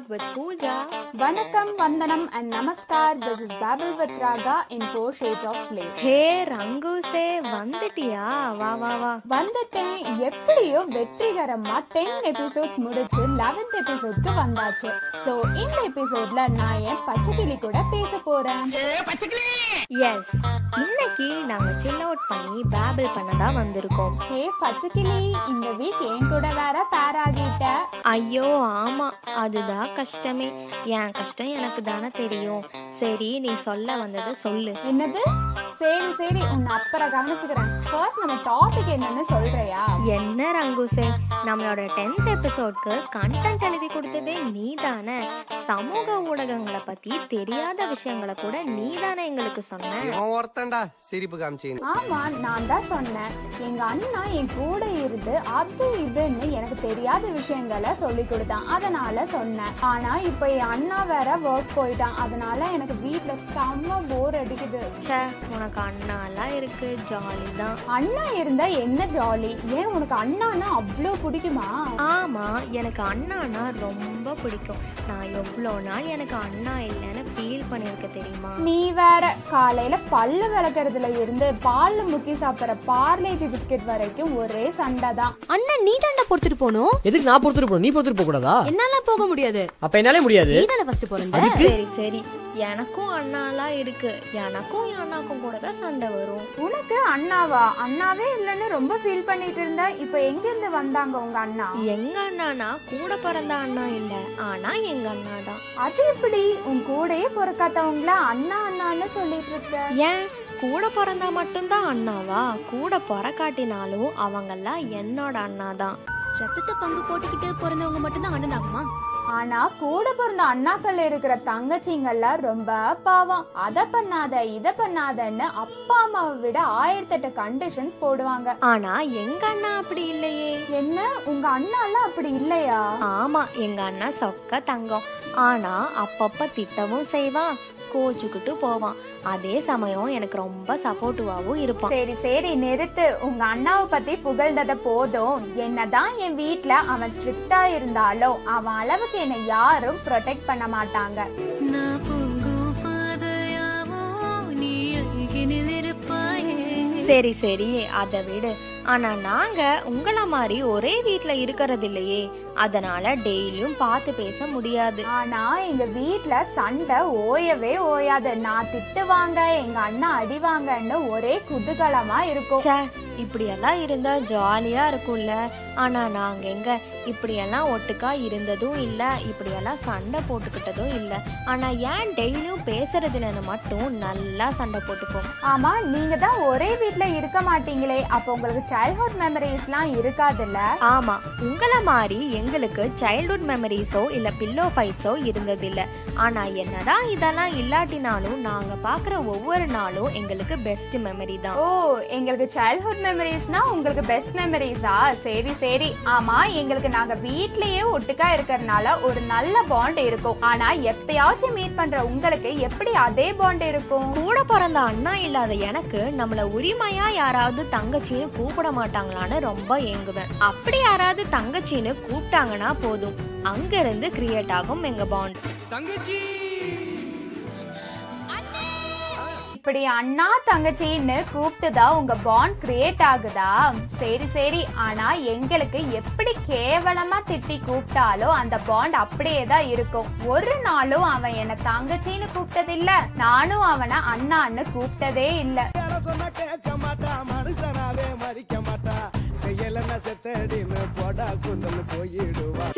is Out with Pooja. வணக்கம் வந்தனம் and namaskar. This is babble with Raga in four shades of slave hey ரங்குசே வந்துட்டியா? வா வா வா. வந்துட்டேன். எப்படியோ வெற்றிகரமா டென் எபிசோட்ஸ் முடிச்சு லெவன்த் எபிசோட்க்கு வந்தாச்சு. சோ இந்த எபிசோட்ல நான் என் பச்சைக்கிளி கூட பேச போறேன். எஸ் இன்னைக்கு நாங்க சில் அவுட் பண்ணி பேபிள் பண்ண தான் வந்திருக்கோம். ஹே பச்சைக்கிளி இந்த வீக் என் கூட வேற பேர் ஆகிட்ட. ஐயோ ஆமா அதுதான் கஷ்டமே. என் கஷ்டம் எனக்கு தானே தெரியும். சரி நீ சொல்ல வந்ததை சொல்லு. என்னது? சரி சரி உன்னை அப்புறம் கவனிச்சுக்கிறேன். ஃபர்ஸ்ட் நம்ம டாபிக் என்னன்னு சொல்றியா? என்ன ரங்குசே நம்மளோட டென்த் எபிசோட்க்கு கண்டென்ட் எழுதி கொடுத்ததே நீ தானே சமூக ஊடகங்களை பத்தி தெரியாத விஷயங்களை கூட நீ தானே எங்களுக்கு சொன்ன. ஒருத்தன்டா சிரிப்பு காமிச்சின்னு ஆமா நான் தான் சொன்னேன். எங்க அண்ணா என் கூட இருந்து அது இதுன்னு எனக்கு தெரியாத விஷயங்களை சொல்லி கொடுத்தான். அதனால சொன்னேன். ஆனா இப்போ என் அண்ணா வேற ஒர்க் போயிட்டான். அதனால எனக்கு வீட்ல செம்ம போர் அடிக்குது. ச்சே உனக்கு அண்ணாலாம் இருக்கு? ஜாலி தான். அண்ணா இருந்தா என்ன ஜாலி ஏன் உனக்கு அண்ணானா அவ்வளோ பிடிக்குமா? ஆமா எனக்கு அண்ணானா ரொம்ப பிடிக்கும். நான் எவ்வளோ நாள் எனக்கு அண்ணா இல்லைன்னு ஃபீல் பண்ணியிருக்க தெரியுமா? நீ வேற காலையில பல்லு விளக்குறதுல இருந்து பால்ல முக்கி சாப்பிடுற பார்லேஜி பிஸ்கெட் வரைக்கும் ஒரே சண்டை தான் அண்ணன் நீ தாண்டா பொறுத்துட்டு போகணும் எதுக்கு நான் பொறுத்துட்டு போகணும் நீ பொறுத்துட்டு போக கூடாதா? என்னால போக முடியாது. அப்ப என்னாலே முடியாது. நீ தானே ஃபர்ஸ்ட் பிறந்த அதுக்கு? சரி சரி. எனக்கும் அண்ணாலாம் இருக்கு. எனக்கும் என் அண்ணாக்கும் கூட தான் சண்டை வரும். உனக்கு அண்ணாவா? அண்ணாவே இல்லைன்னு ரொம்ப ஃபீல் பண்ணிட்டு இருந்த இப்போ எங்க இருந்து வந்தாங்க உங்க அண்ணா? எங்க அண்ணானா கூட பிறந்த அண்ணா இல்ல. ஆனா எங்க அண்ணா தான் அது எப்படி? உன் கூடயே பிறக்காதவங்கள அண்ணா அண்ணான்னு சொல்லிட்டு இருக்க. ஏன்? கூட பிறந்தா மட்டும்தான் அண்ணாவா? கூட பிறக்காட்டினாலும் அவங்கெல்லாம் என்னோட அண்ணா தான் ரத்தத்தை பங்கு போட்டுக்கிட்டு பிறந்தவங்க மட்டும் தான் அண்ணன் ஆகுமா ஆனா கூட பிறந்த அண்ணாக்கள் இருக்கிற தங்கச்சிங்கள்ல ரொம்ப பாவம். அத பண்ணாத இத பண்ணாதன்னு அப்பா அம்மாவை விட ஆயிரத்தெட்டு கண்டிஷன்ஸ் போடுவாங்க. ஆனா எங்க அண்ணா அப்படி இல்லையே? என்ன? உங்க அண்ணாலாம் அப்படி இல்லையா? ஆமா எங்க அண்ணா சொக்க தங்கம். ஆனா அப்பப்ப திட்டவும் செய்வான். கோச்சுக்கிட்டு போவான். அதே சமயம் எனக்கு ரொம்ப சப்போர்ட்டிவாவும் இருப்பான். சரி சரி நிறுத்து. உங்க அண்ணாவை பத்தி புகழ்ந்தத போதும். என்னதான் என் வீட்ல அவன் ஸ்ட்ரிக்டா இருந்தாலும் அவன் அளவுக்கு என்னை யாரும் ப்ரொடெக்ட் பண்ண மாட்டாங்க. சரி சரி அதை விடு. ஆனா நாங்க உங்கள மாதிரி ஒரே வீட்ல இருக்கிறது இல்லையே. அதனால டெய்லியும் பார்த்து பேச முடியாது. ஆனா எங்க வீட்ல சண்டை ஓயவே ஓயாது. நான் திட்டுவாங்க எங்க அண்ணா அடிவாங்கன்னு ஒரே குதூகலமா இருக்கும். இப்படியெல்லாம் இருந்தா ஜாலியா இருக்கும்ல. ஆனா நாங்க எங்க இப்படியெல்லாம் ஒட்டுக்கா இருந்ததும் இல்ல. இப்படியெல்லாம் சண்டை போட்டுக்கிட்டதும் இல்ல. ஆனா ஏன் டெய்லியும் பேசுறதுலன்னு மட்டும் நல்லா சண்டை போட்டுப்போம். ஆமா நீங்க தான் ஒரே வீட்ல இருக்க மாட்டீங்களே. அப்போ உங்களுக்கு சைல்ட்ஹுட் மெமரிஸ்லாம் இருக்காதுல்ல? ஆமா உங்கள மாதிரி எங்களுக்கு சைல்ட்ஹுட் மெமரிஸோ இல்ல பில்லோ ஃபைட்ஸோ இருந்ததில்ல. ஆனா என்னதான் இதெல்லாம் இல்லாட்டினாலும் நாங்க பாக்குற ஒவ்வொரு நாளும் எங்களுக்கு பெஸ்ட் மெமரி தான். ஓ எங்களுக்கு சைல்ட்ஹுட் மெமரிஸ்னா உங்களுக்கு பெஸ்ட் மெமரிஸா சரி சரி. ஆமா எங்களுக்கு நாங்க வீட்லயே ஒட்டுக்கா இருக்கறனால ஒரு நல்ல பாண்ட் இருக்கும். ஆனா எப்பயாச்சும் மீட் பண்ற உங்களுக்கு எப்படி அதே பாண்ட் இருக்கும்? கூட பிறந்த அண்ணா இல்லாத எனக்கு நம்மள உரிமையா யாராவது தங்கச்சின்னு கூப்பிட மாட்டாங்களான்னு ரொம்ப ஏங்குவேன். அப்படி யாராவது தங்கச்சின்னு கூப்பிட்டாங்கன்னா போதும். அங்க இருந்து கிரியேட் ஆகும் எங்க பாண்ட் இப்படி அண்ணா தங்கச்சின்னு கூப்பிட்டுதா உங்க பாண்ட் கிரியேட் ஆகுதா? சரி சரி. ஆனா எங்களுக்கு எப்படி கேவலமா திட்டி கூப்பிட்டாலும் அந்த பாண்ட் அப்படியே தான் இருக்கும். ஒரு நாளும் அவன் என்ன தங்கச்சின்னு கூப்பிட்டதில்ல. நானும் அவனை அண்ணான்னு கூப்பிட்டதே இல்ல.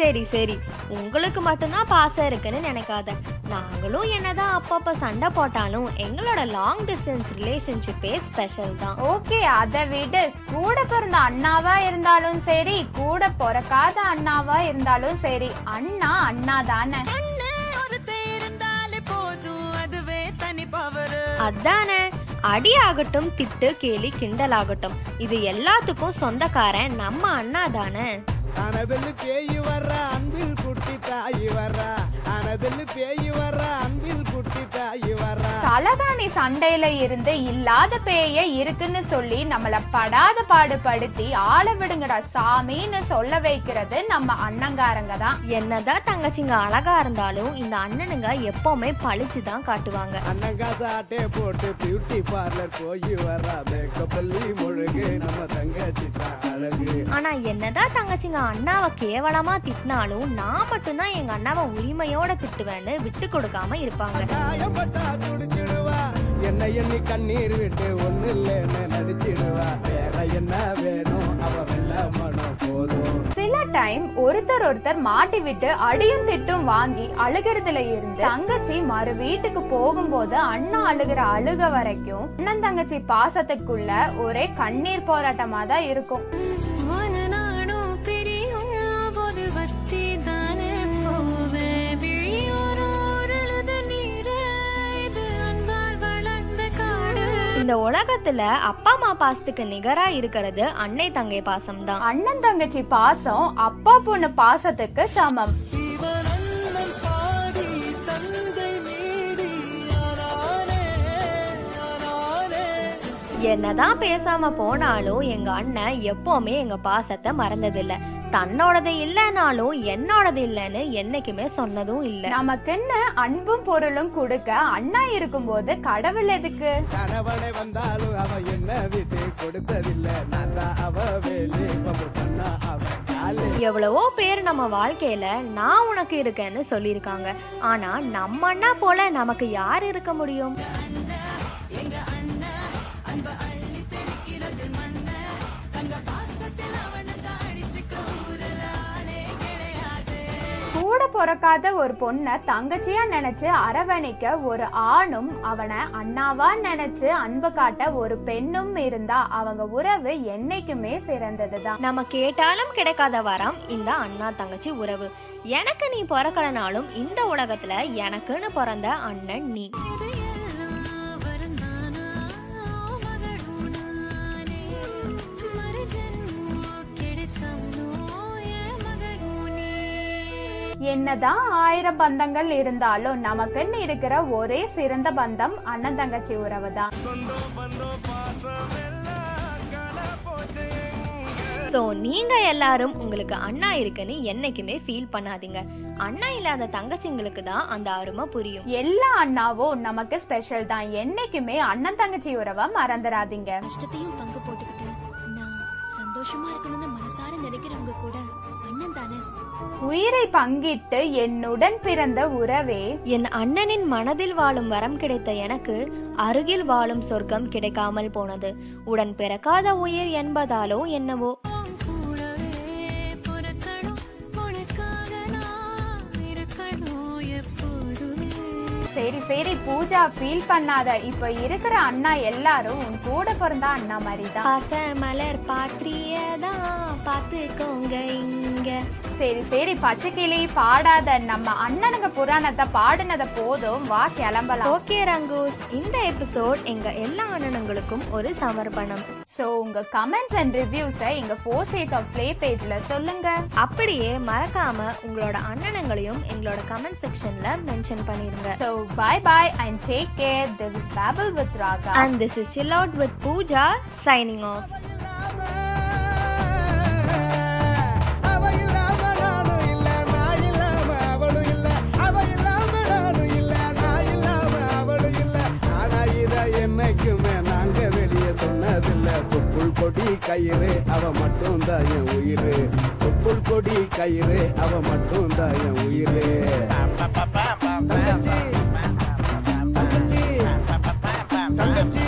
சரி சரி. உங்களுக்கு மட்டும்தான் பாசம் இருக்குன்னு நினைக்காத. நாங்களும் என்னதான் அப்பப்ப சண்டை போட்டாலும் எங்களோட லாங் டிஸ்டன்ஸ் ரிலேஷன்ஷிப்பே ஸ்பெஷல் தான். ஓகே அதை விடு. கூட பிறந்த அண்ணாவா இருந்தாலும் சரி கூட பிறக்காத அண்ணாவா இருந்தாலும் சரி அண்ணா அண்ணா தானே. அண்ணன் ஒருத்தன் இருந்தாலே போதும். அதுவே தனி பவரு அதானே. அடி ஆகட்டும் திட்டு கேலி கிண்டல் ஆகட்டும் இது எல்லாத்துக்கும் சொந்தக்காரன் நம்ம அண்ணா தானே. அனபெல்லு பேய் வர்ற அன்பில் குட்டி தாய் வர்ற. அனபெல்லு பேய் வர்ற தலகாணி சண்டையில இருந்து இல்லாத பேய இருக்குன்னு சொல்லி நம்மள படாத பாடுபடுத்தி ஆள விடுங்கடா சாமின்னு சொல்ல வைக்கிறது நம்ம அண்ணங்காரங்க தான். என்னதான் தங்கச்சிங்க அழகா இருந்தாலும் இந்த அண்ணனுங்க எப்பவுமே பழிச்சு தான் காட்டுவாங்க. அண்ணங்காச ஆட்டே போட்டு பியூட்டி பார்லர் போய் வர்றா. மேக்கப்பள்ளி முழுகு நம்ம தங்கச்சி தான் அழகு. ஆனா என்னதான் தங்கச்சிங்க அண்ணாவை கேவலமா திட்டினாலும் நான் மட்டும்தான் எங்க அண்ணாவை உரிமையோட திட்டுவேன்னு விட்டு கொடுக்காம இருப்பாங்க. என்ன எண்ணி கண்ணீர் விட்டு ஒண்ணு இல்லைன்னு நடிச்சிடுவா. வேற என்ன வேணும்? அவ வெள்ள மனம் போதும். சில டைம் ஒருத்தர் ஒருத்தர் மாட்டி விட்டு அடியும் திட்டும் வாங்கி அழுகிறதுல இருந்து தங்கச்சி மறு வீட்டுக்கு போகும்போது அண்ணா அழுகிற அழுக வரைக்கும் அண்ணன் தங்கச்சி பாசத்துக்குள்ள ஒரே கண்ணீர் போராட்டமா தான் இருக்கும் இந்த உலகத்துல அப்பா அம்மா பாசத்துக்கு நிகரா இருக்கிறது அன்னை தங்கை பாசம் தான் அண்ணன் தங்கச்சி பாசம் அப்பா பொண்ணு பாசத்துக்கு சமம். என்னதான் பேசாம போனாலும் எங்க அண்ணன் எப்பவுமே எங்க பாசத்தை மறந்ததில்ல. தன்னோடது இல்லைனாலும் என்னோடது இல்லைன்னு என்னைக்குமே சொன்னதும் இல்ல. நமக்குன்னு அன்பும் பொருளும் கொடுக்க அண்ணா இருக்கும்போது கடவுள் எதுக்கு? கணவனை வந்தாலும் அவ என்ன விட்டு கொடுத்ததில்ல. நான் தான் அவ வேலி பண்ணா எவ்வளவோ பேர் நம்ம வாழ்க்கையில நான் உனக்கு இருக்கேன்னு சொல்லியிருக்காங்க. ஆனா நம்ம அண்ணா போல நமக்கு யார் இருக்க முடியும்? பிறக்காத ஒரு பொண்ணை தங்கச்சியா நினைச்சு அரவணைக்க ஒரு ஆணும் அவனை அண்ணாவா நினைச்சு அன்பு காட்ட ஒரு பெண்ணும் இருந்தா அவங்க உறவு என்னைக்குமே சிறந்ததுதான். நம்ம கேட்டாலும் கிடைக்காத வரம் இந்த அண்ணா தங்கச்சி உறவு. எனக்கு நீ பிறக்கலனாலும் இந்த உலகத்துல எனக்குன்னு பிறந்த அண்ணன் நீ. என்னதான் ஆயிரம் பந்தங்கள் இருந்தாலும் நமக்குன்னு இருக்கிற ஒரே சிறந்த பந்தம் அண்ணன் தங்கச்சி உறவு தான் ஸோ நீங்க எல்லாரும் உங்களுக்கு அண்ணா இருக்குன்னு என்னைக்குமே ஃபீல் பண்ணாதீங்க. அண்ணா இல்லாத தங்கச்சிங்களுக்கு தான் அந்த அருமை புரியும். எல்லா அண்ணாவும் நமக்கு ஸ்பெஷல் தான். என்னைக்குமே அண்ணன் தங்கச்சி உறவை மறந்துடாதீங்க. கஷ்டத்தையும் பங்கு போட்டுக்கிட்டு நான் சந்தோஷமா இருக்கணும்னு மனசார நினைக்கிறவங்க கூட அண்ணன் தானே உயிரை பங்கிட்டு என்னுடன் பிறந்த உறவே. என் அண்ணனின் மனதில் வாழும் வரம் கிடைத்த எனக்கு அருகில் வாழும் சொர்க்கம் கிடைக்காமல் போனது. உடன் பிறக்காத உயிர் என்பதாலோ என்னவோ. சரி சரி பூஜா ஃபீல் பண்ணாத. இப்ப இருக்கிற அண்ணா எல்லாரும் உன் கூட பிறந்த அண்ணா மாதிரி தான் மலர் பாத்திரியதான் பாத்துக்கோங்க இங்க. சரி சரி பச்சைக்கிளி பாடாத நம்ம அண்ணனுங்க புராணத்தை பாடுனத போதும் வா கிளம்பலாம் ஓகே ரங்கூஸ் இந்த எபிசோட் எங்க எல்லா அண்ணனுங்களுக்கும் ஒரு சமர்ப்பணம் சோ உங்க கமெண்ட்ஸ் அண்ட் ரிவ்யூஸை எங்க ஃபோர் ஷேட்ஸ் ஆஃப் ஸ்லே பேஜ்ல சொல்லுங்க அப்படியே மறக்காம உங்களோட அண்ணனுங்களையும் எங்களோட கமெண்ட் செக்ஷன்ல மென்ஷன் பண்ணிருங்க So bye bye and take care. This is Babble with Raga. And this is Chill Out with Pooja signing off. மனதில்ல தொப்புள் கொடி கயிறு அவ மட்டும் தான் என் உயிரு. தொப்புள் கொடி கயிறு அவ மட்டும் தான் என் உயிரு. தங்கச்சி தங்கச்சி